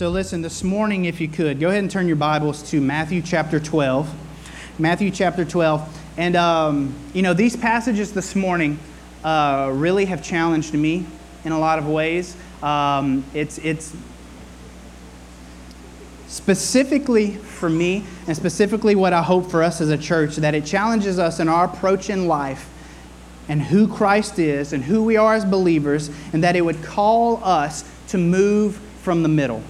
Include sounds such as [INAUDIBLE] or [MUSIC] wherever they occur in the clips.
So, listen, this morning, if you could, go ahead and turn your Bibles to Matthew chapter 12. Matthew chapter 12. And, um, you know, these passages this morning uh, really have challenged me in a lot of ways. Um, it's, it's specifically for me, and specifically what I hope for us as a church, that it challenges us in our approach in life and who Christ is and who we are as believers, and that it would call us to move from the middle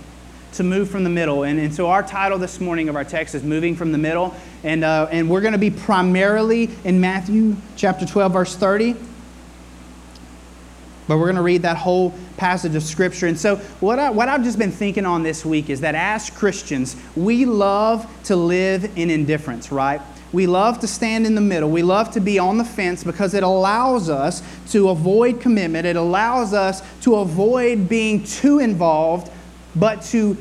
to move from the middle. And, and so our title this morning of our text is Moving from the Middle. And, uh, and we're going to be primarily in Matthew chapter 12, verse 30. But we're going to read that whole passage of Scripture. And so, what, I, what I've just been thinking on this week is that as Christians, we love to live in indifference, right? We love to stand in the middle. We love to be on the fence because it allows us to avoid commitment. It allows us to avoid being too involved but to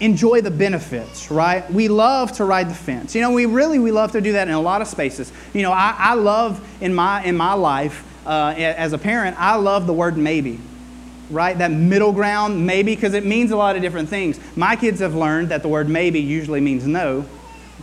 enjoy the benefits, right? We love to ride the fence. You know, we really we love to do that in a lot of spaces. You know, I, I love in my in my life uh, as a parent, I love the word maybe, right? That middle ground maybe because it means a lot of different things. My kids have learned that the word maybe usually means no,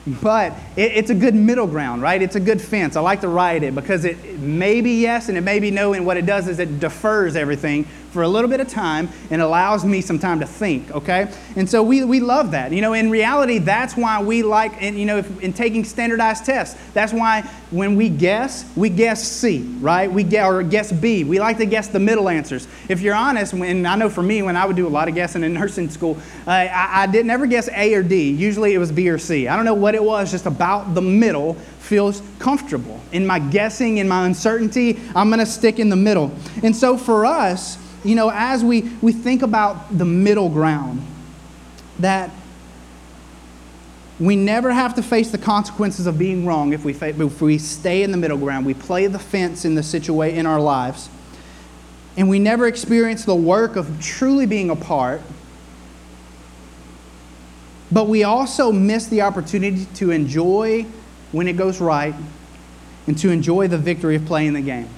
but it, it's a good middle ground, right? It's a good fence. I like to ride it because it may be yes and it may be no, and what it does is it defers everything for a little bit of time and allows me some time to think, okay? And so we, we love that. You know, in reality, that's why we like, and you know, if, in taking standardized tests, that's why when we guess, we guess C, right? We get, or guess B. We like to guess the middle answers. If you're honest, and I know for me, when I would do a lot of guessing in [LAUGHS] nursing school, uh, I, I didn't ever guess A or D. Usually it was B or C. I don't know what it was, just about the middle feels comfortable. In my guessing, in my uncertainty, I'm going to stick in the middle. And so for us, you know, as we, we think about the middle ground, that we never have to face the consequences of being wrong if we, if we stay in the middle ground. We play the fence in the situation in our lives. And we never experience the work of truly being apart. But we also miss the opportunity to enjoy when it goes right and to enjoy the victory of playing the game.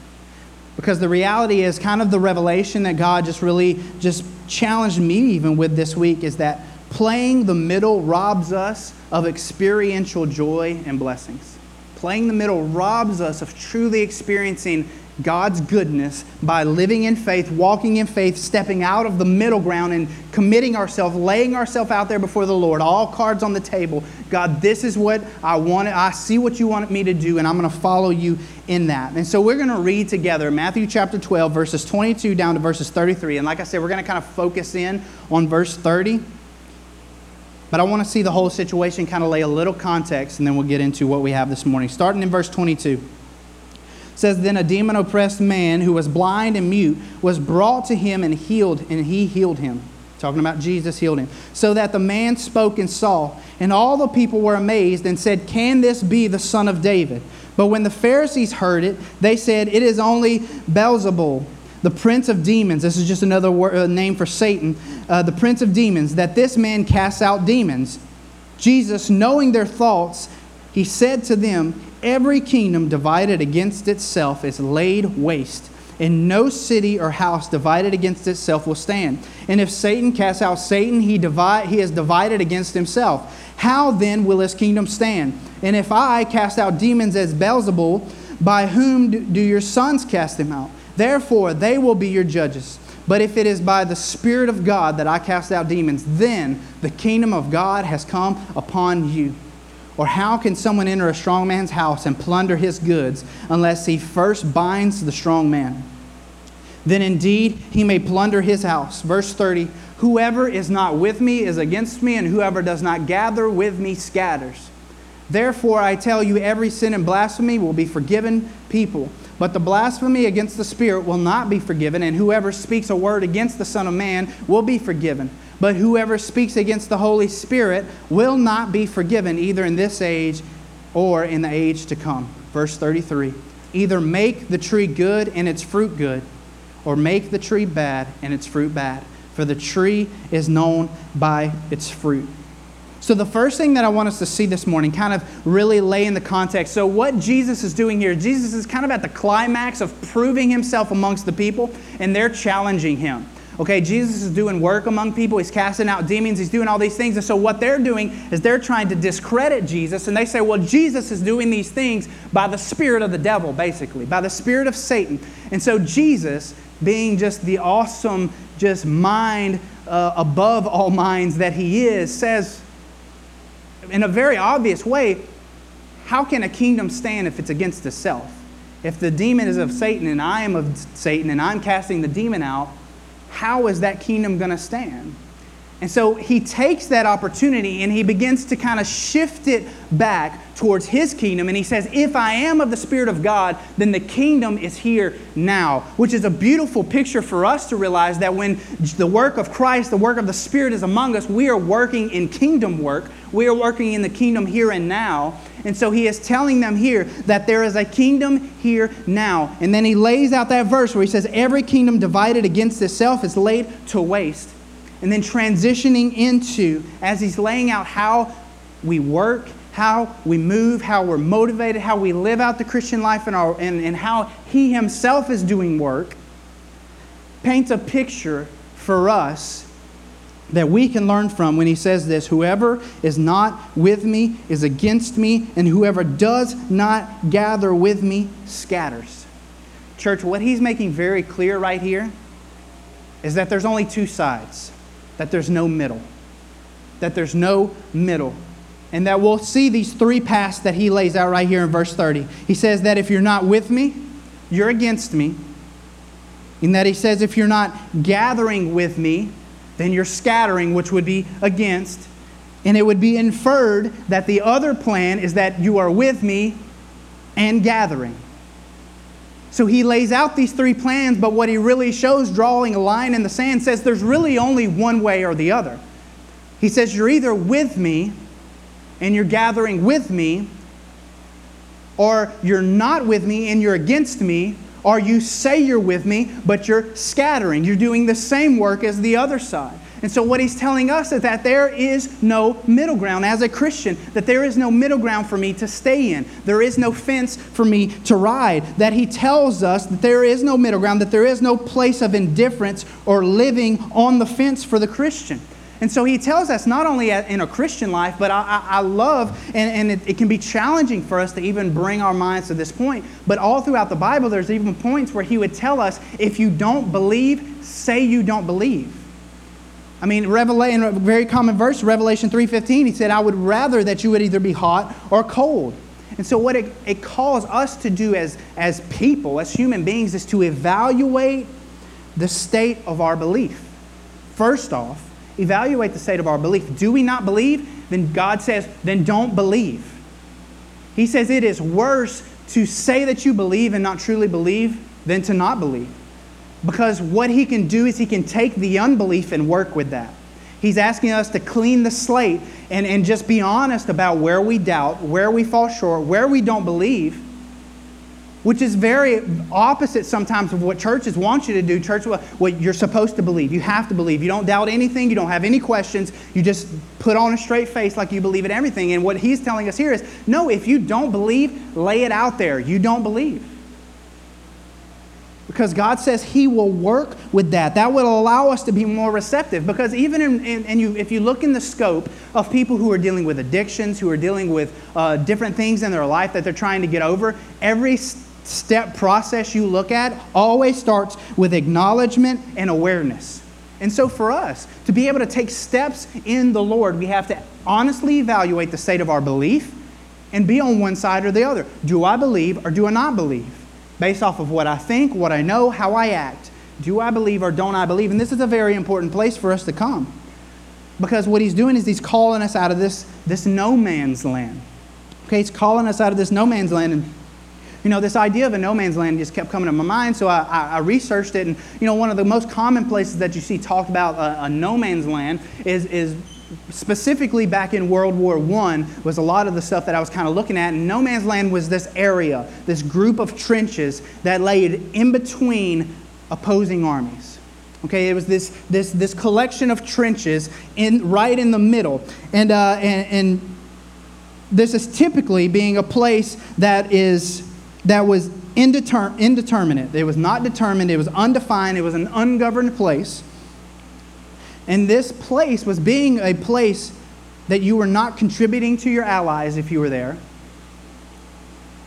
Because the reality is, kind of the revelation that God just really just challenged me even with this week is that playing the middle robs us of experiential joy and blessings. Playing the middle robs us of truly experiencing God's goodness by living in faith, walking in faith, stepping out of the middle ground and committing ourselves, laying ourselves out there before the Lord, all cards on the table. God, this is what I want. I see what you want me to do, and I'm going to follow you in that. And so we're going to read together Matthew chapter 12, verses 22 down to verses 33. And like I said, we're going to kind of focus in on verse 30. But I want to see the whole situation, kind of lay a little context, and then we'll get into what we have this morning. Starting in verse 22 says then a demon oppressed man who was blind and mute was brought to him and healed and he healed him. Talking about jesus healed him. So that the man spoke and saw and all the people were amazed and said can this be the son of david but when the pharisees heard it they said it is only beelzebul the prince of demons this is just another word, uh, name for satan uh, the prince of demons that this man casts out demons. Jesus knowing their thoughts he said to them Every kingdom divided against itself is laid waste, and no city or house divided against itself will stand. And if Satan casts out Satan, he, divide, he is divided against himself. How then will his kingdom stand? And if I cast out demons as Beelzebul, by whom do your sons cast them out? Therefore, they will be your judges. But if it is by the Spirit of God that I cast out demons, then the kingdom of God has come upon you. Or how can someone enter a strong man's house and plunder his goods unless he first binds the strong man? Then indeed he may plunder his house. Verse 30 Whoever is not with me is against me, and whoever does not gather with me scatters. Therefore, I tell you, every sin and blasphemy will be forgiven people. But the blasphemy against the Spirit will not be forgiven, and whoever speaks a word against the Son of Man will be forgiven. But whoever speaks against the Holy Spirit will not be forgiven, either in this age or in the age to come. Verse 33 Either make the tree good and its fruit good, or make the tree bad and its fruit bad. For the tree is known by its fruit. So, the first thing that I want us to see this morning, kind of really lay in the context. So, what Jesus is doing here, Jesus is kind of at the climax of proving himself amongst the people, and they're challenging him. Okay, Jesus is doing work among people. He's casting out demons. He's doing all these things. And so, what they're doing is they're trying to discredit Jesus. And they say, well, Jesus is doing these things by the spirit of the devil, basically, by the spirit of Satan. And so, Jesus, being just the awesome, just mind uh, above all minds that he is, says, in a very obvious way, how can a kingdom stand if it's against itself? If the demon is of Satan and I am of Satan and I'm casting the demon out, how is that kingdom going to stand? And so he takes that opportunity and he begins to kind of shift it back towards his kingdom. And he says, If I am of the Spirit of God, then the kingdom is here now, which is a beautiful picture for us to realize that when the work of Christ, the work of the Spirit is among us, we are working in kingdom work. We are working in the kingdom here and now. And so he is telling them here that there is a kingdom here now. And then he lays out that verse where he says, Every kingdom divided against itself is laid to waste and then transitioning into, as he's laying out how we work, how we move, how we're motivated, how we live out the Christian life, and, our, and, and how he himself is doing work, paints a picture for us that we can learn from when he says this Whoever is not with me is against me, and whoever does not gather with me scatters. Church, what he's making very clear right here is that there's only two sides that there's no middle. That there's no middle. And that we'll see these three paths that he lays out right here in verse 30. He says that if you're not with me, you're against me. And that he says if you're not gathering with me, then you're scattering, which would be against. And it would be inferred that the other plan is that you are with me and gathering. So he lays out these three plans, but what he really shows, drawing a line in the sand, says there's really only one way or the other. He says, You're either with me and you're gathering with me, or you're not with me and you're against me, or you say you're with me, but you're scattering. You're doing the same work as the other side. And so, what he's telling us is that there is no middle ground as a Christian, that there is no middle ground for me to stay in. There is no fence for me to ride. That he tells us that there is no middle ground, that there is no place of indifference or living on the fence for the Christian. And so he tells us not only in a Christian life, but I, I, I love, and, and it, it, can be challenging for us to even bring our minds to this point, but all throughout the Bible, there's even points where he would tell us if you don't believe, say you don't believe. I mean, Revelation, a very common verse, Revelation 3.15, he said, I would rather that you would either be hot or cold. And so what it, it calls us to do as, as people, as human beings, is to evaluate the state of our belief. First off, evaluate the state of our belief. Do we not believe? Then God says, then don't believe. He says it is worse to say that you believe and not truly believe than to not believe. Because what he can do is he can take the unbelief and work with that. He's asking us to clean the slate and, and just be honest about where we doubt, where we fall short, where we don't believe, which is very opposite sometimes of what churches want you to do. Church, what you're supposed to believe. You have to believe. You don't doubt anything, you don't have any questions. You just put on a straight face like you believe in everything. And what he's telling us here is no, if you don't believe, lay it out there. You don't believe. Because God says He will work with that. That will allow us to be more receptive. Because even in, in, in you, if you look in the scope of people who are dealing with addictions, who are dealing with uh, different things in their life that they're trying to get over, every step process you look at always starts with acknowledgement and awareness. And so, for us to be able to take steps in the Lord, we have to honestly evaluate the state of our belief and be on one side or the other. Do I believe or do I not believe? Based off of what I think, what I know, how I act. Do I believe or don't I believe? And this is a very important place for us to come. Because what he's doing is he's calling us out of this, this no man's land. Okay, he's calling us out of this no man's land. And, you know, this idea of a no man's land just kept coming to my mind, so I, I, I researched it. And, you know, one of the most common places that you see talked about a, a no man's land is, is specifically back in World War I was a lot of the stuff that I was kind of looking at. And no man's land was this area, this group of trenches that laid in between opposing armies. Okay, it was this, this, this collection of trenches in, right in the middle. And, uh, and, and this is typically being a place that, is, that was indeter- indeterminate. It was not determined, it was undefined, it was an ungoverned place. And this place was being a place that you were not contributing to your allies if you were there.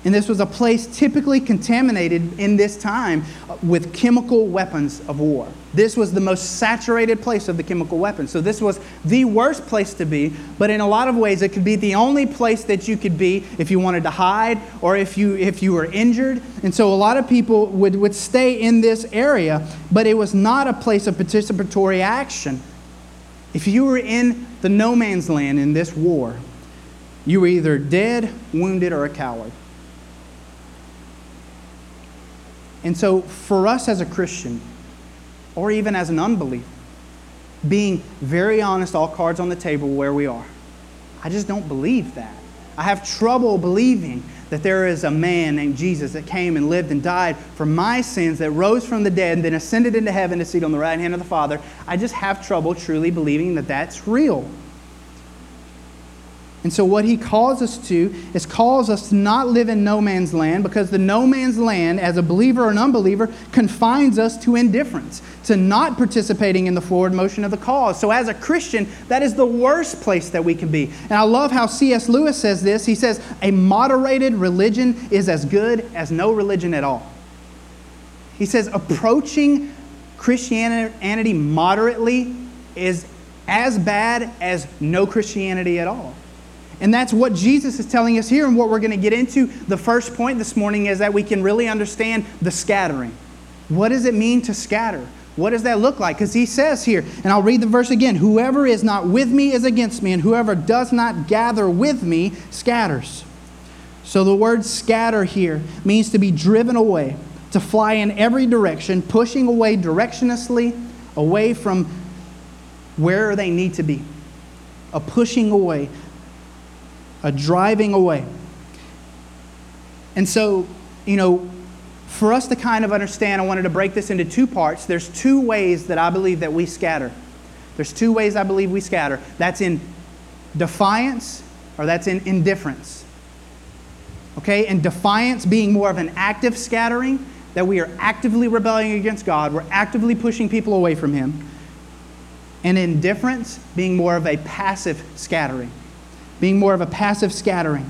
And this was a place typically contaminated in this time with chemical weapons of war. This was the most saturated place of the chemical weapons. So, this was the worst place to be, but in a lot of ways, it could be the only place that you could be if you wanted to hide or if you, if you were injured. And so, a lot of people would, would stay in this area, but it was not a place of participatory action. If you were in the no man's land in this war, you were either dead, wounded, or a coward. And so, for us as a Christian, or even as an unbeliever, being very honest, all cards on the table where we are, I just don't believe that. I have trouble believing that there is a man named Jesus that came and lived and died for my sins, that rose from the dead, and then ascended into heaven to sit on the right hand of the Father. I just have trouble truly believing that that's real. And so, what he calls us to is calls us to not live in no man's land because the no man's land, as a believer or an unbeliever, confines us to indifference, to not participating in the forward motion of the cause. So, as a Christian, that is the worst place that we can be. And I love how C.S. Lewis says this. He says, A moderated religion is as good as no religion at all. He says, approaching Christianity moderately is as bad as no Christianity at all. And that's what Jesus is telling us here, and what we're going to get into. The first point this morning is that we can really understand the scattering. What does it mean to scatter? What does that look like? Because he says here, and I'll read the verse again Whoever is not with me is against me, and whoever does not gather with me scatters. So the word scatter here means to be driven away, to fly in every direction, pushing away directionlessly, away from where they need to be. A pushing away, a driving away. And so, you know, for us to kind of understand, I wanted to break this into two parts. There's two ways that I believe that we scatter. There's two ways I believe we scatter. That's in defiance or that's in indifference. Okay? And defiance being more of an active scattering, that we are actively rebelling against God, we're actively pushing people away from Him. And indifference being more of a passive scattering being more of a passive scattering.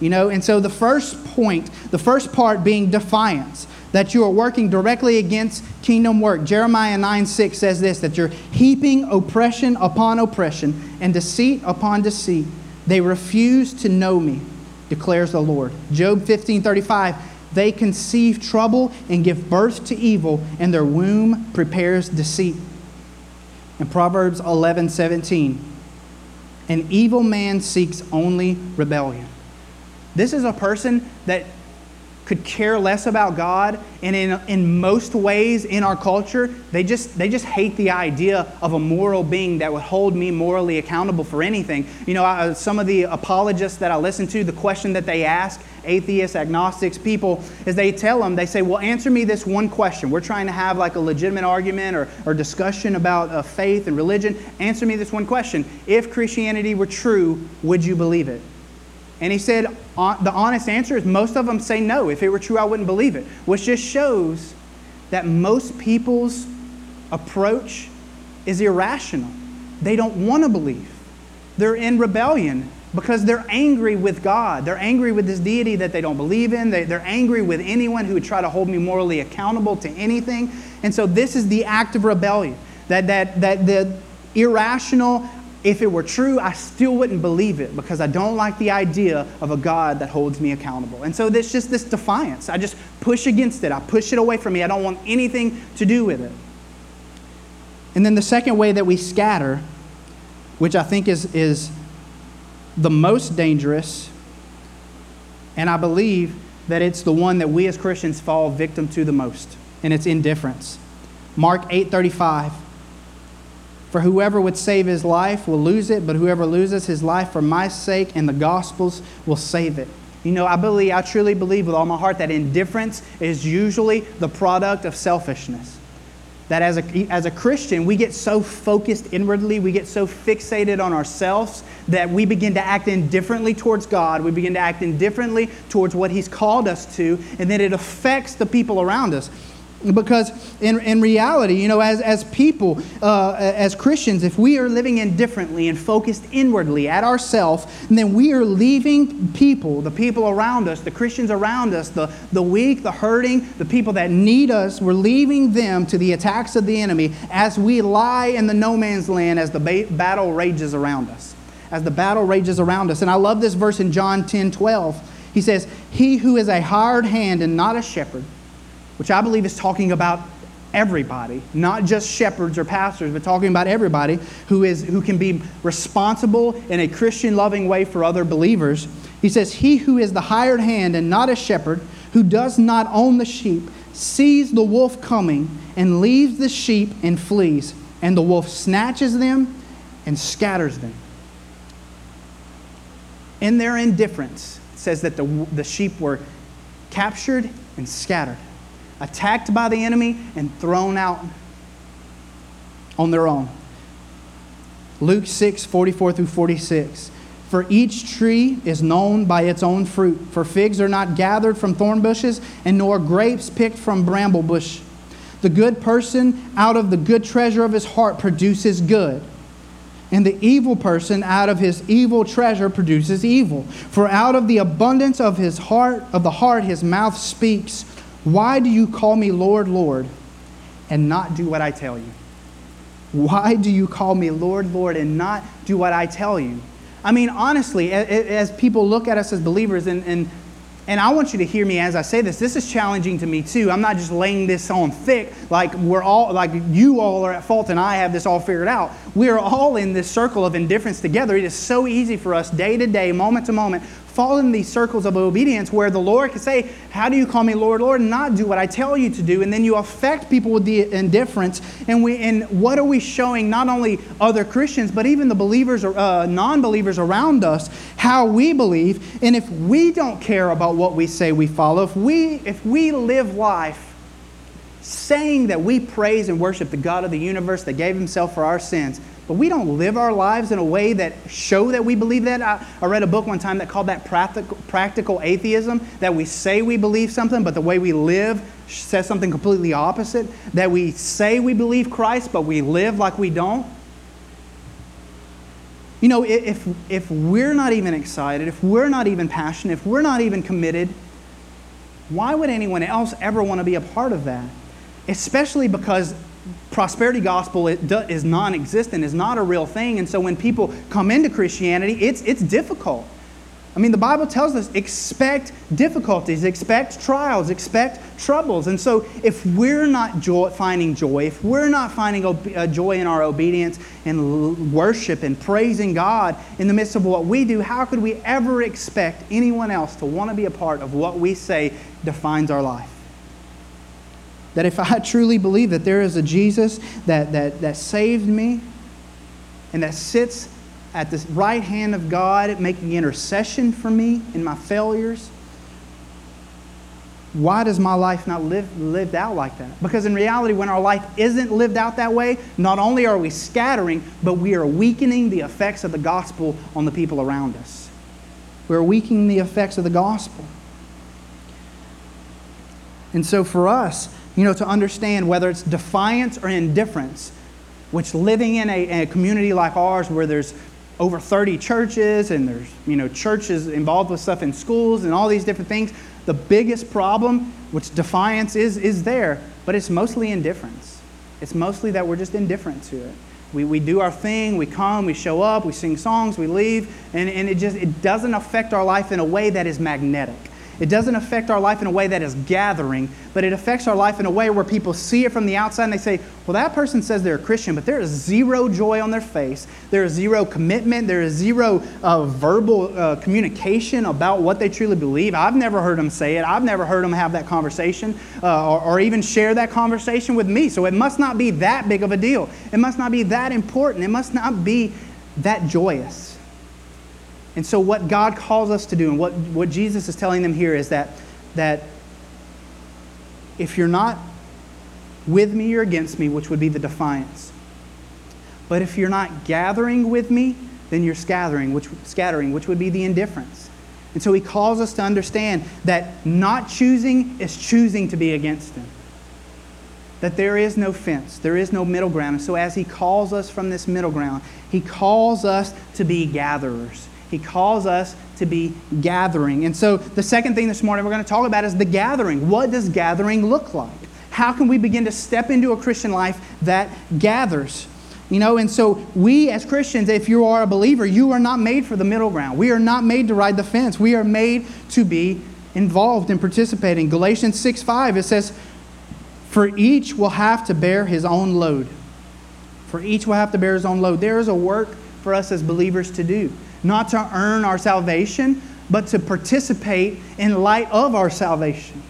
You know, and so the first point, the first part being defiance, that you are working directly against kingdom work. Jeremiah 9 6 says this that you're heaping oppression upon oppression and deceit upon deceit. They refuse to know me, declares the Lord. Job 15 35 they conceive trouble and give birth to evil, and their womb prepares deceit. And Proverbs 11 17 an evil man seeks only rebellion. This is a person that could care less about God, and in, in most ways in our culture, they just, they just hate the idea of a moral being that would hold me morally accountable for anything. You know, I, uh, some of the apologists that I listen to, the question that they ask, atheists, agnostics, people, is they tell them, they say, Well, answer me this one question. We're trying to have like a legitimate argument or, or discussion about uh, faith and religion. Answer me this one question. If Christianity were true, would you believe it? And he said, the honest answer is most of them say no. If it were true, I wouldn't believe it. Which just shows that most people's approach is irrational. They don't want to believe. They're in rebellion because they're angry with God. They're angry with this deity that they don't believe in. They, are angry with anyone who would try to hold me morally accountable to anything. And so this is the act of rebellion. That, that, that the irrational, if it were true, I still wouldn't believe it because I don't like the idea of a God that holds me accountable. And so there's just this defiance. I just push against it. I push it away from me. I don't want anything to do with it. And then the second way that we scatter, which I think is, is the most dangerous, and I believe that it's the one that we as Christians fall victim to the most, and it's indifference. Mark 8:35 for whoever would save his life will lose it, but whoever loses his life for my sake and the gospel's will save it. You know, I believe, I truly believe with all my heart that indifference is usually the product of selfishness. That as a, as a Christian, we get so focused inwardly, we get so fixated on ourselves that we begin to act indifferently towards God. We begin to act indifferently towards what He's called us to, and then it affects the people around us. Because in, in reality, you know, as, as people, uh, as Christians, if we are living indifferently and focused inwardly at ourselves, then we are leaving people, the people around us, the Christians around us, the, the weak, the hurting, the people that need us, we're leaving them to the attacks of the enemy as we lie in the no man's land as the ba- battle rages around us. As the battle rages around us. And I love this verse in John 10 12. He says, He who is a hired hand and not a shepherd, which I believe is talking about everybody, not just shepherds or pastors, but talking about everybody who, is, who can be responsible in a Christian loving way for other believers. He says, He who is the hired hand and not a shepherd, who does not own the sheep, sees the wolf coming and leaves the sheep and flees, and the wolf snatches them and scatters them. In their indifference, it says that the, the sheep were captured and scattered attacked by the enemy, and thrown out on their own. Luke 6 44 through 46. For each tree is known by its own fruit. For figs are not gathered from thorn bushes, and nor grapes picked from bramble bush. The good person out of the good treasure of his heart produces good. And the evil person out of his evil treasure produces evil. For out of the abundance of his heart of the heart his mouth speaks. Why do you call me Lord, Lord, and not do what I tell you? Why do you call me Lord, Lord, and not do what I tell you? I mean, honestly, as people look at us as believers, and, and, and I want you to hear me as I say this, this is challenging to me too. I'm not just laying this on thick like we're all, like you all are at fault and I have this all figured out. We're all in this circle of indifference together. It is so easy for us day to day, moment to moment, fall in these circles of obedience where the Lord can say, How do you call me Lord, Lord, and not do what I tell you to do? And then you affect people with the indifference. And, we, and what are we showing not only other Christians, but even the believers or uh, non believers around us, how we believe? And if we don't care about what we say we follow, if we, if we live life saying that we praise and worship the God of the universe that gave himself for our sins, but we don't live our lives in a way that show that we believe that. I, I read a book one time that called that practical, practical atheism, that we say we believe something, but the way we live says something completely opposite. That we say we believe Christ, but we live like we don't. You know, if, if we're not even excited, if we're not even passionate, if we're not even committed, why would anyone else ever want to be a part of that? Especially because prosperity gospel is non-existent is not a real thing. And so when people come into christianity it's, it's difficult. I mean the bible tells us expect difficulties expect trials expect troubles. And so if we're not joy, finding joy if we're not finding uh, joy in our obedience and worship and praising god in the midst of what we do how could we ever expect anyone else to want to be a part of what we say defines our life that if I truly believe that there is a Jesus that, that, that saved me and that sits at the right hand of God making intercession for me in my failures, why does my life not live lived out like that? Because in reality, when our life isn't lived out that way, not only are we scattering, but we are weakening the effects of the gospel on the people around us. We're weakening the effects of the gospel. And so for us, you know, to understand whether it's defiance or indifference, which living in a, a, community like ours where there's over 30 churches and there's, you know, churches involved with stuff in schools and all these different things, the biggest problem, which defiance is, is there, but it's mostly indifference. It's mostly that we're just indifferent to it. We, we do our thing, we come, we show up, we sing songs, we leave, and, and it just it doesn't affect our life in a way that is magnetic. It doesn't affect our life in a way that is gathering, but it affects our life in a way where people see it from the outside and they say, well, that person says they're a Christian, but there is zero joy on their face. There is zero commitment. There is zero uh, verbal uh, communication about what they truly believe. I've never heard them say it. I've never heard them have that conversation uh, or, or even share that conversation with me. So it must not be that big of a deal. It must not be that important. It must not be that joyous. And so, what God calls us to do, and what, what Jesus is telling them here, is that, that if you're not with me, you're against me, which would be the defiance. But if you're not gathering with me, then you're scattering, which, scattering, which would be the indifference. And so he calls us to understand that not choosing is choosing to be against him. that there is no fence, there is no middle ground. And so, as He calls us from this middle ground, He calls us to be gatherers. He calls us to be gathering. And so, the second thing this morning we're going to talk about is the gathering. What does gathering look like? How can we begin to step into a Christian life that gathers? You know, and so we as Christians, if you are a believer, you are not made for the middle ground. We are not made to ride the fence. We are made to be involved and participating. Galatians 6 5, it says, For each will have to bear his own load. For each will have to bear his own load. There is a work for us as believers to do, not to earn our salvation, but to participate in light of our salvation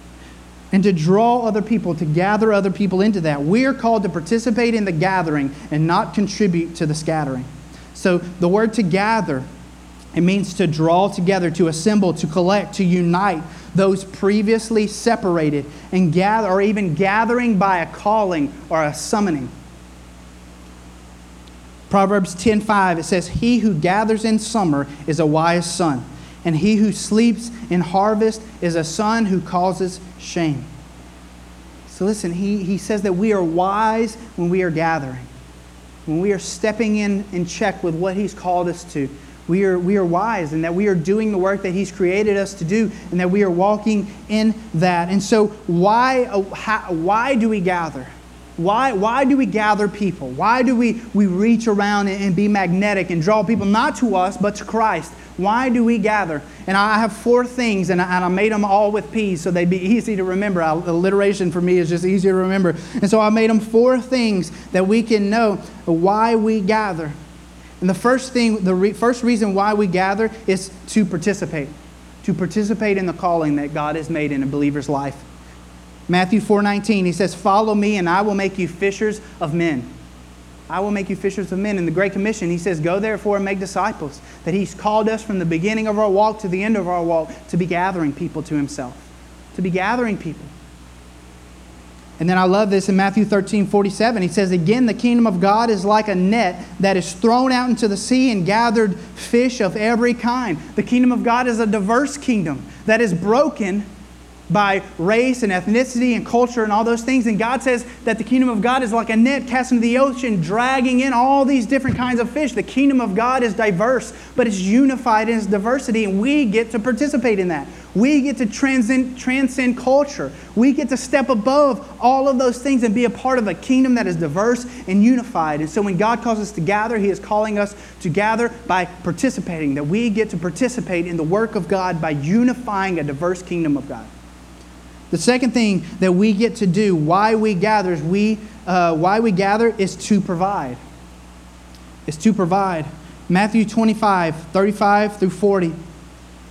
and to draw other people, to gather other people into that. We are called to participate in the gathering and not contribute to the scattering. So the word to gather, it means to draw together, to assemble, to collect, to unite those previously separated and gather, or even gathering by a calling or a summoning. Proverbs 10:5 it says he who gathers in summer is a wise son and he who sleeps in harvest is a son who causes shame. So listen, he, he says that we are wise when we are gathering, when we are stepping in in check with what he's called us to. We are, we are wise and that we are doing the work that he's created us to do and that we are walking in that. And so, why, uh, how, why do we gather? Why, why do we gather people? Why do we, we reach around and, and be magnetic and draw people not to us but to Christ? Why do we gather? And I have four things, and I, and I made them all with P's so they'd be easy to remember. alliteration for me is just easier to remember. And so I made them four things that we can know why we gather. And the first thing, the re- first reason why we gather is to participate, to participate in the calling that God has made in a believer's life. Matthew 4:19, he says, "Follow me, and I will make you fishers of men." I will make you fishers of men. In the Great Commission, he says, Go therefore and make disciples. That he's called us from the beginning of our walk to the end of our walk to be gathering people to himself. To be gathering people. And then I love this in Matthew 13, 47. He says, Again, the kingdom of God is like a net that is thrown out into the sea and gathered fish of every kind. The kingdom of God is a diverse kingdom that is broken by race and ethnicity and culture and all those things. And God says that the kingdom of God is like a net cast into the ocean, dragging in all these different kinds of fish. The kingdom of God is diverse, but it's unified in its diversity, and we get to participate in that. We get to transcend, transcend culture. We get to step above all of those things and be a part of a kingdom that is diverse and unified. And so when God calls us to gather, He is calling us to gather by participating, that we get to participate in the work of God by unifying a diverse kingdom of God. The second thing that we get to do, why we gather, is we, uh, why we gather is to provide. Is to provide. Matthew 25, 35 through 40.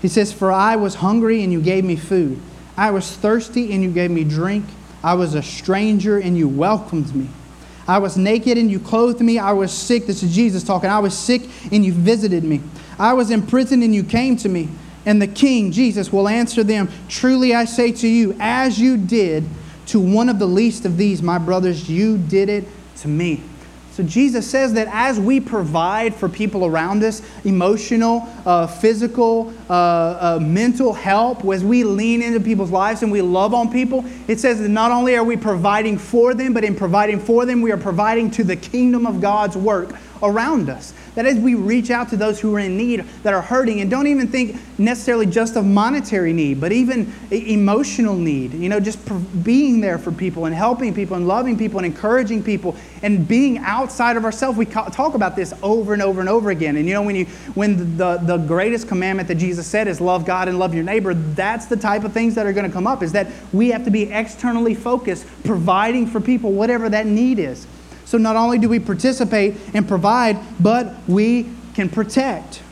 He says, For I was hungry and you gave me food. I was thirsty and you gave me drink. I was a stranger and you welcomed me. I was naked and you clothed me. I was sick. This is Jesus talking. I was sick and you visited me. I was in prison and you came to me. And the king, Jesus, will answer them Truly I say to you, as you did to one of the least of these, my brothers, you did it to me. So Jesus says that as we provide for people around us emotional, uh, physical, uh, uh, mental help, as we lean into people's lives and we love on people, it says that not only are we providing for them, but in providing for them, we are providing to the kingdom of God's work around us. That as we reach out to those who are in need, that are hurting, and don't even think necessarily just of monetary need, but even emotional need. You know, just being there for people and helping people and loving people and encouraging people and being outside of ourselves. We talk about this over and over and over again. And you know, when you when the, the greatest commandment that Jesus said is love God and love your neighbor, that's the type of things that are going to come up. Is that we have to be externally focused, providing for people whatever that need is. So not only do we participate and provide, but we can protect.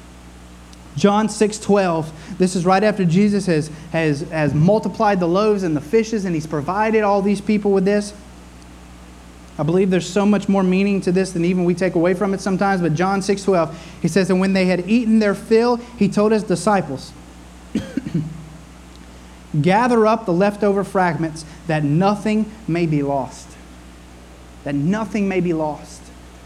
John 6 12. This is right after Jesus has, has, has multiplied the loaves and the fishes, and he's provided all these people with this. I believe there's so much more meaning to this than even we take away from it sometimes. But John 6 12, he says, And when they had eaten their fill, he told his disciples, [COUGHS] Gather up the leftover fragments that nothing may be lost that nothing may be lost,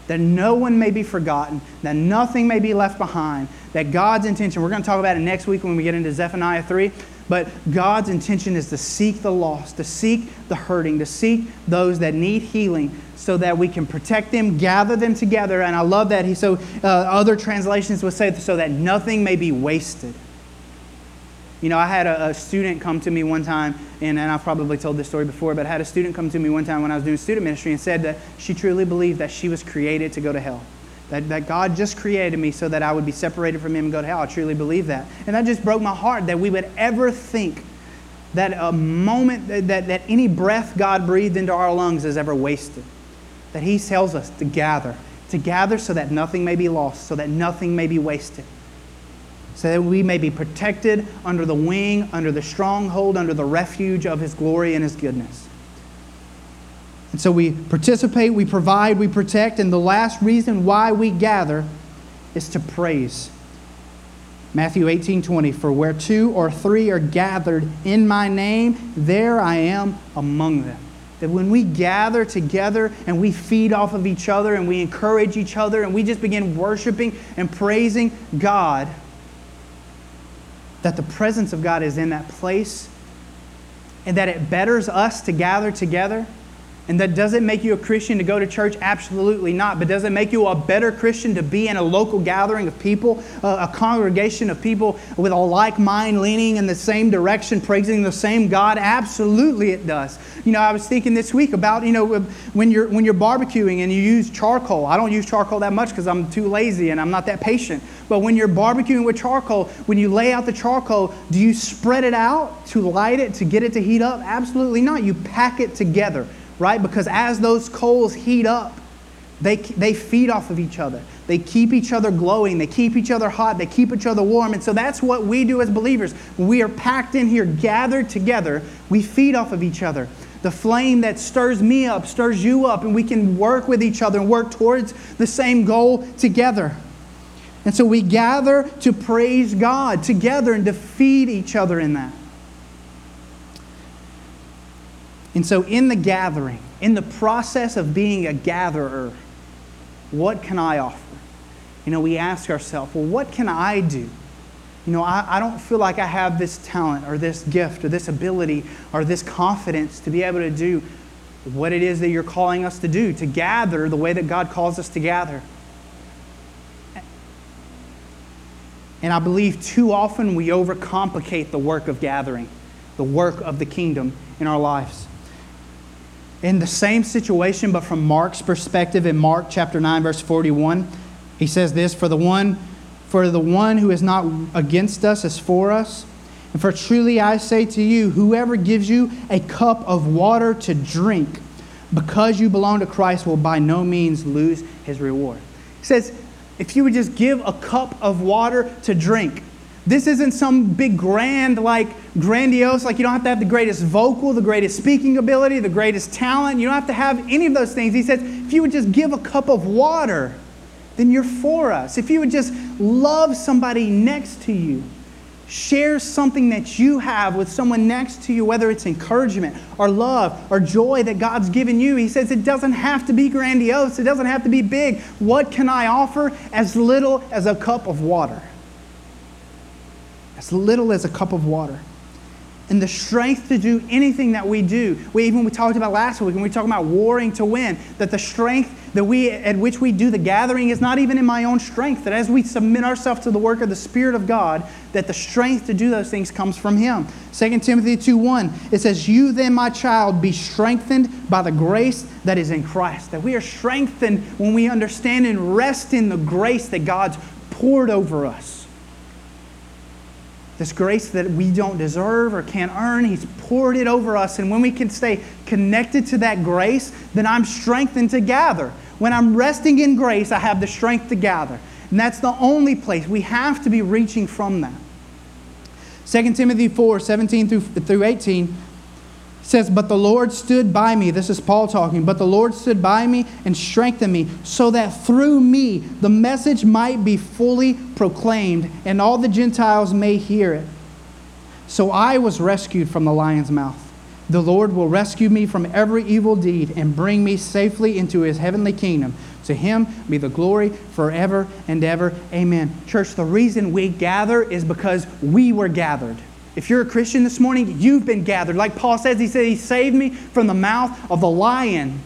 that no one may be forgotten, that nothing may be left behind, that God's intention, we're going to talk about it next week when we get into Zephaniah 3, But God's intention is to seek the lost, to seek the hurting, to seek those that need healing so that we can protect them, gather them together. And I love that. He, so uh, other translations would say, so that nothing may be wasted. You know, I had a, a, student come to me one time, and, and I've probably told this story before, but I had a student come to me one time when I was doing student ministry and said that she truly believed that she was created to go to hell. That, that God just created me so that I would be separated from Him and go to hell. I truly believe that. And that just broke my heart that we would ever think that a moment, that, that, that any breath God breathed into our lungs is ever wasted. That He tells us to gather, to gather so that nothing may be lost, so that nothing may be wasted so that we may be protected under the wing, under the stronghold, under the refuge of His glory and His goodness. And so we participate, we provide, we protect, and the last reason why we gather is to praise. Matthew 18 20, for where two or three are gathered in my name, there I am among them. That when we gather together and we feed off of each other and we encourage each other and we just begin worshiping and praising God, that the presence of God is in that place and that it betters us to gather together and that doesn't make you a Christian to go to church? Absolutely not. But does it make you a better Christian to be in a local gathering of people, uh, a congregation of people with a like mind leaning in the same direction, praising the same God? Absolutely it does. You know, I was thinking this week about, you know, when you're, when you're barbecuing and you use charcoal. I don't use charcoal that much because I'm too lazy and I'm not that patient. But when you're barbecuing with charcoal, when you lay out the charcoal, do you spread it out to light it, to get it to heat up? Absolutely not. You pack it together right? Because as those coals heat up, they, they feed off of each other. They keep each other glowing. They keep each other hot. They keep each other warm. And so that's what we do as believers. We are packed in here, gathered together, we feed off of each other. The flame that stirs me up stirs you up, and we can work with each other and work towards the same goal together. And so we gather to praise God together and to feed each other in that. And so, in the gathering, in the process of being a gatherer, what can I offer? You know, we ask ourselves, well, what can I do? You know, I, I don't feel like I have this talent or this gift or this ability or this confidence to be able to do what it is that you're calling us to do, to gather the way that God calls us to gather. And I believe too often we overcomplicate the work of gathering, the work of the kingdom in our lives in the same situation, but from Mark's perspective in Mark chapter 9, verse 41, he says this For the one, for the one who is not against us is for us. And for truly I say to you, whoever gives you a cup of water to drink because you belong to Christ will by no means lose his reward. He says, if you would just give a cup of water to drink, this isn't some big grand, like grandiose, like you don't have to have the greatest vocal, the greatest speaking ability, the greatest talent. You don't have to have any of those things. He says, if you would just give a cup of water, then you're for us. If you would just love somebody next to you, share something that you have with someone next to you, whether it's encouragement or love or joy that God's given you. He says it doesn't have to be grandiose, it doesn't have to be big. What can I offer? As little as a cup of water as little as a cup of water. And the strength to do anything that we do. We even we talked about last week when we talked about warring to win, that the strength that we at which we do the gathering is not even in my own strength. That as we submit ourselves to the work of the Spirit of God, that the strength to do those things comes from Him. 2 Timothy 2:1, it says, You then, my child, be strengthened by the grace that is in Christ. That we are strengthened when we understand and rest in the grace that God's poured over us this grace that we don't deserve or can't earn. He's poured it over us. And when we can stay connected to that grace, then I'm strengthened to gather. When I'm resting in grace, I have the strength to gather. And that's the only place. We have to be reaching from that. 2 Timothy 4 17 through, through 18 says, But the Lord stood by me. This is Paul talking. But the Lord stood by me and strengthened me, so that through me the message might be fully proclaimed, and all the Gentiles may hear it. So I was rescued from the lion's mouth. The Lord will rescue me from every evil deed and bring me safely into his heavenly kingdom. To him be the glory forever and ever. Amen. Church, the reason we gather is because we were gathered. If you're a Christian this morning, you've been gathered. Like Paul says, he said, He saved me from the mouth of the lion.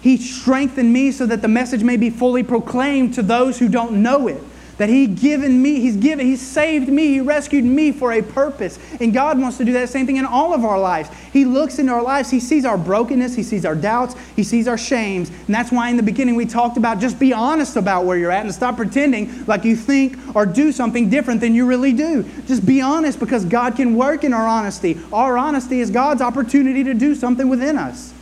He strengthened me so that the message may be fully proclaimed to those who don't know it. That He given me, He's given, He saved me, He rescued me for a purpose. And God wants to do that same thing in all of our lives. He looks into our lives, He sees our brokenness, He sees our doubts, He sees our shames. And that's why in the beginning we talked about just be honest about where you're at and stop pretending like you think or do something different than you really do. Just be honest because God can work in our honesty. Our honesty is God's opportunity to do something within us.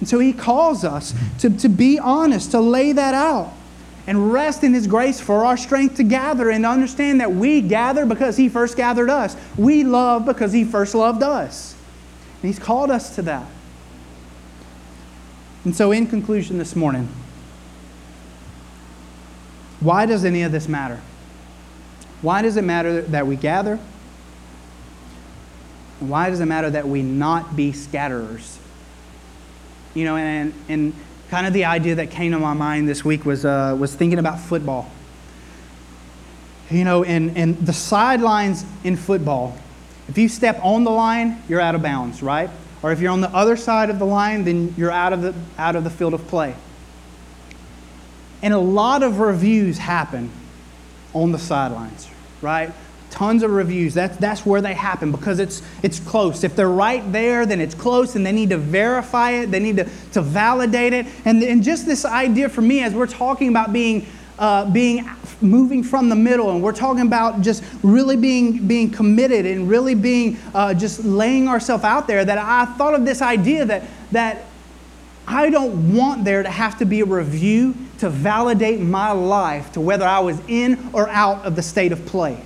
And so He calls us to, to be honest, to lay that out and rest in His grace for our strength to gather and understand that we gather because He first gathered us. We love because He first loved us. And He's called us to that. And so, in conclusion this morning, why does any of this matter? Why does it matter that we gather? Why does it matter that we not be scatterers? You know, and, and kind of the idea that came to my mind this week was, uh, was thinking about football. You know, and, and the sidelines in football, if you step on the line, you're out of bounds, right? Or if you're on the other side of the line, then you're out of the, out of the field of play. And a lot of reviews happen on the sidelines, right? Tons of reviews. That's, that's where they happen because it's, it's close. If they're right there, then it's close and they need to verify it, they need to, to validate it. And, and just this idea for me, as we're talking about being, uh, being moving from the middle and we're talking about just really being, being committed and really being uh, just laying ourselves out there, that I thought of this idea that, that I don't want there to have to be a review to validate my life to whether I was in or out of the state of play.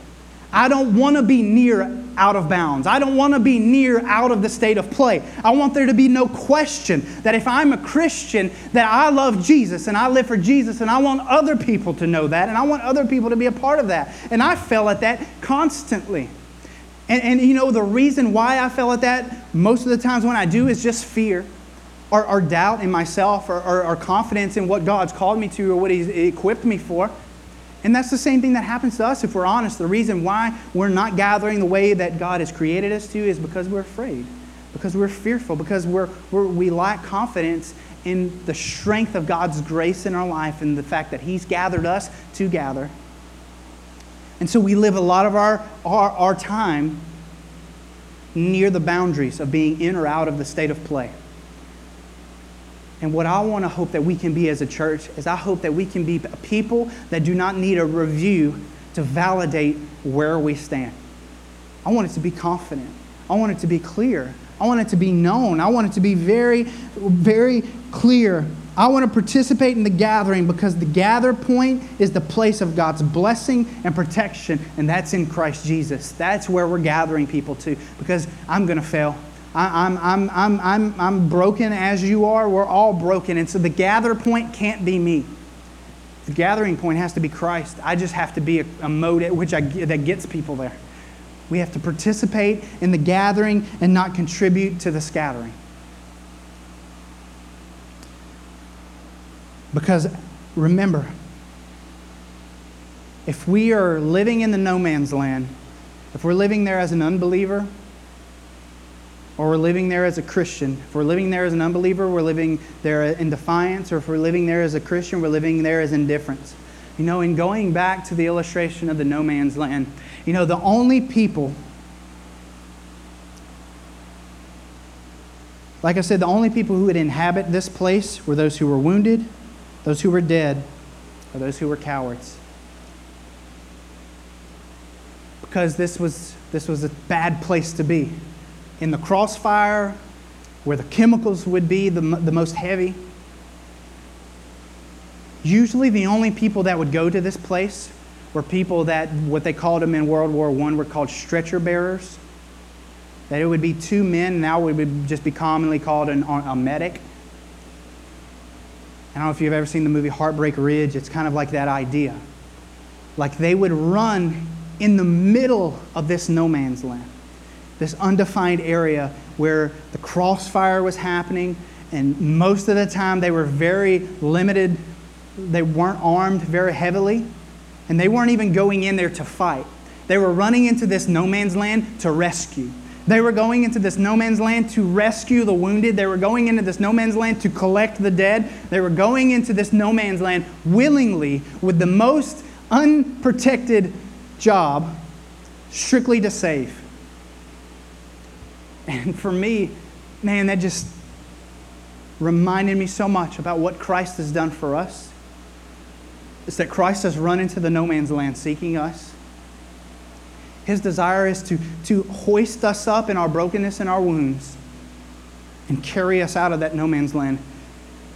I don't want to be near out of bounds. I don't want to be near out of the state of play. I want there to be no question that if I'm a Christian, that I love Jesus and I live for Jesus and I want other people to know that and I want other people to be a part of that. And I fell at that constantly. And, and you know, the reason why I fell at that most of the times when I do is just fear. Or, or doubt in myself, or, or, or confidence in what God's called me to, or what He's equipped me for. And that's the same thing that happens to us if we're honest. The reason why we're not gathering the way that God has created us to is because we're afraid, because we're fearful, because we're, we're, we lack confidence in the strength of God's grace in our life and the fact that He's gathered us to gather. And so we live a lot of our, our, our time near the boundaries of being in or out of the state of play. And what I want to hope that we can be as a church is I hope that we can be people that do not need a review to validate where we stand. I want it to be confident. I want it to be clear. I want it to be known. I want it to be very, very clear. I want to participate in the gathering because the gather point is the place of God's blessing and protection, and that's in Christ Jesus. That's where we're gathering people to because I'm going to fail. I, am I'm, I'm, I'm, I'm broken as you are. We're all broken. And so the gather point can't be me. The gathering point has to be Christ. I just have to be a, a mode at which I, that gets people there. We have to participate in the gathering and not contribute to the scattering. Because remember, if we are living in the no man's land, if we're living there as an unbeliever, or we're living there as a Christian. If we're living there as an unbeliever, we're living there in defiance, or if we're living there as a Christian, we're living there as indifference. You know, in going back to the illustration of the no man's land, you know, the only people, like I said, the only people who would inhabit this place were those who were wounded, those who were dead, or those who were cowards. Because this was, this was a bad place to be in the crossfire where the chemicals would be the, the most heavy. Usually, the only people that would go to this place were people that, what they called them in World War I, were called stretcher bearers. That it would be two men, now it would just be commonly called an, a medic. I don't know if you've ever seen the movie Heartbreak Ridge, it's kind of like that idea. Like they would run in the middle of this no man's land this undefined area where the crossfire was happening, and most of the time they were very limited. They weren't armed very heavily, and they weren't even going in there to fight. They were running into this no man's land to rescue. They were going into this no man's land to rescue the wounded. They were going into this no man's land to collect the dead. They were going into this no man's land willingly with the most unprotected job, strictly to save. And for me, man, that just reminded me so much about what Christ has done for us. It's that Christ has run into the no man's land seeking us. His desire is to, to hoist us up in our brokenness and our wounds and carry us out of that no man's land,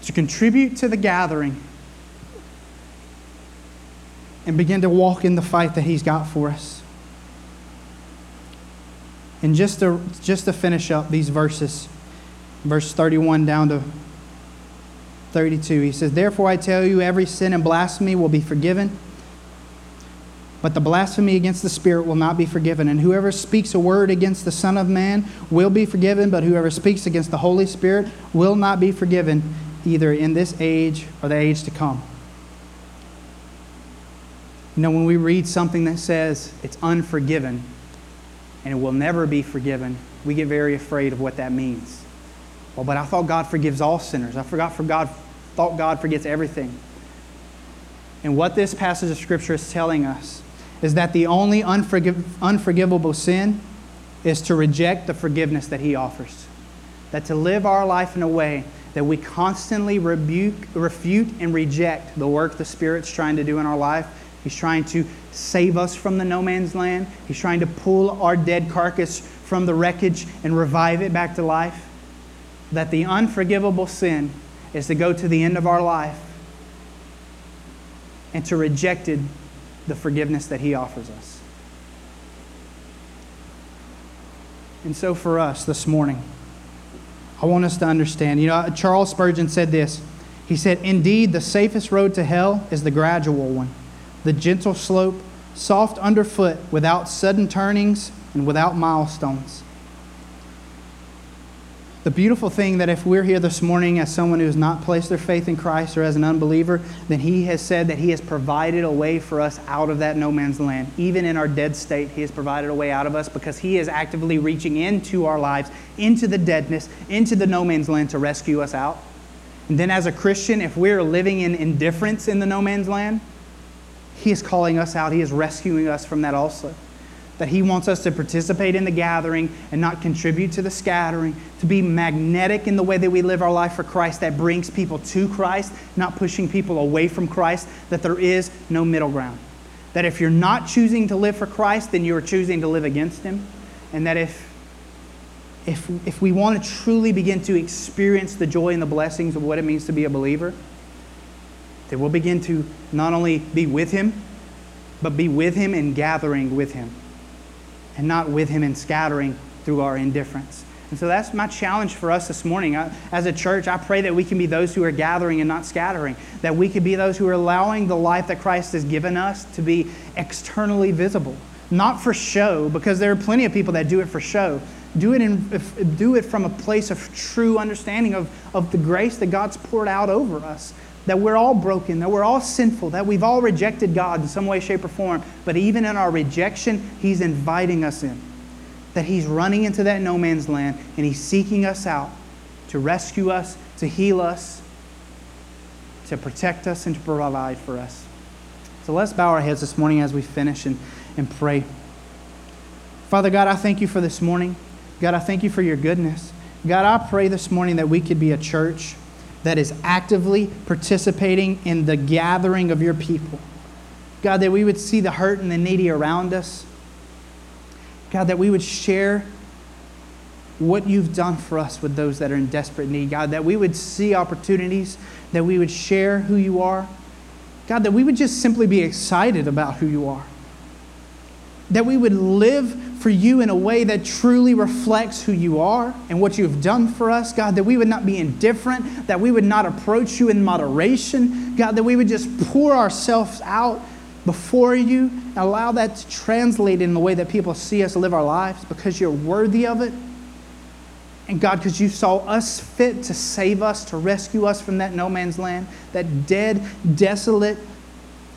to contribute to the gathering and begin to walk in the fight that He's got for us. And just to, just to finish up these verses, verse 31 down to 32, he says, Therefore I tell you, every sin and blasphemy will be forgiven but the blasphemy against the Spirit will not be forgiven. And whoever speaks a word against the Son of Man will be forgiven, but whoever speaks against the Holy Spirit will not be forgiven, either in this age or the age to come. You know, when we read something that says it's unforgiven and it will never be forgiven, we get very afraid of what that means. Well, but I thought God forgives all sinners. I forgot for God, thought God forgets everything. And what this passage of Scripture is telling us is that the only unforgiv- unforgivable sin is to reject the forgiveness that He offers. That to live our life in a way that we constantly rebuke, refute, and reject the work the Spirit's trying to do in our life. He's trying to save us from the no man's land. He's trying to pull our dead carcass from the wreckage and revive it back to life. That the unforgivable sin is to go to the end of our life and to reject the forgiveness that He offers us. And so for us this morning, I want us to understand. You know, Charles Spurgeon said this. He said, Indeed, the safest road to hell is the gradual one, the gentle slope, soft underfoot, without sudden turnings and without milestones the beautiful thing that if we're here this morning as someone who has not placed their faith in Christ or as an unbeliever, then He has said that He has provided a way for us out of that no man's land. Even in our dead state, He has provided a way out of us because He is actively reaching into our lives, into the deadness, into the no man's land to rescue us out. And then as a Christian, if we're living in indifference in the no man's land, He is calling us out, He is rescuing us from that also that He wants us to participate in the gathering and not contribute to the scattering, to be magnetic in the way that we live our life for Christ that brings people to Christ, not pushing people away from Christ, that there is no middle ground. That if you're not choosing to live for Christ, then you are choosing to live against Him. And that if if, if we want to truly begin to experience the joy and the blessings of what it means to be a believer, then we'll begin to not only be with Him, but be with Him in gathering with Him and not with Him in scattering through our indifference. And so that's my challenge for us this morning. As a church, I pray that we can be those who are gathering and not scattering, that we could be those who are allowing the life that Christ has given us to be externally visible, not for show, because there are plenty of people that do it for show. Do it, in, do it from a place of true understanding of, of the grace that God's poured out over us that we're all broken, that we're all sinful, that we've all rejected God in some way, shape, or form. But even in our rejection, He's inviting us in. That He's running into that no man's land and He's seeking us out to rescue us, to heal us, to protect us, and to provide for us. So let's bow our heads this morning as we finish and, and pray. Father God, I thank you for this morning. God, I thank you for your goodness. God, I pray this morning that we could be a church that is actively participating in the gathering of your people. God, that we would see the hurt and the needy around us. God, that we would share what you've done for us with those that are in desperate need. God, that we would see opportunities, that we would share who you are. God, that we would just simply be excited about who you are. That we would live for you in a way that truly reflects who you are and what you've done for us, God, that we would not be indifferent, that we would not approach you in moderation, God, that we would just pour ourselves out before you and allow that to translate in the way that people see us live our lives because you're worthy of it. And God, because you saw us fit to save us, to rescue us from that no man's land, that dead, desolate,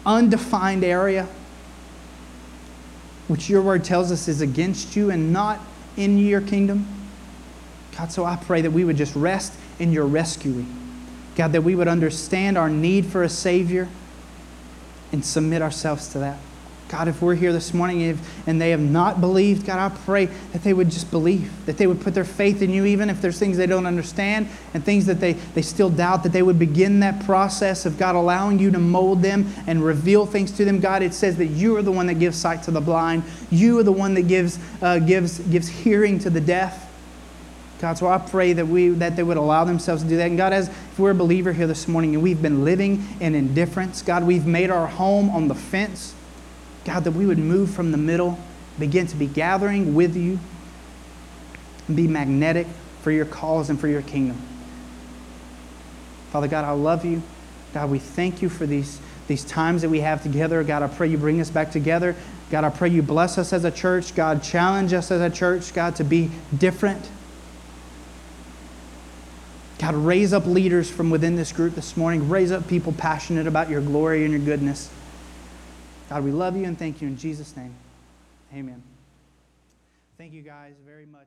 undefined area. Which your word tells us is against you and not in your kingdom. God, so I pray that we would just rest in your rescuing. God, that we would understand our need for a Savior and submit ourselves to that. God, if we're here this morning if, and they have not believed, God, I pray that they would just believe, that they would put their faith in you, even if there's things they don't understand and things that they, they still doubt, that they would begin that process of God allowing you to mold them and reveal things to them. God, it says that you are the one that gives sight to the blind, you are the one that gives, uh, gives, gives hearing to the deaf. God, so I pray that we that they would allow themselves to do that. And God, as if we're a believer here this morning and we've been living in indifference, God, we've made our home on the fence. God, that we would move from the middle, begin to be gathering with you, and be magnetic for your cause and for your kingdom. Father God, I love you. God, we thank you for these, these times that we have together. God, I pray you bring us back together. God, I pray you bless us as a church. God, challenge us as a church, God, to be different. God, raise up leaders from within this group this morning. Raise up people passionate about your glory and your goodness. God, we love you and thank you in Jesus' name. Amen. Thank you guys very much.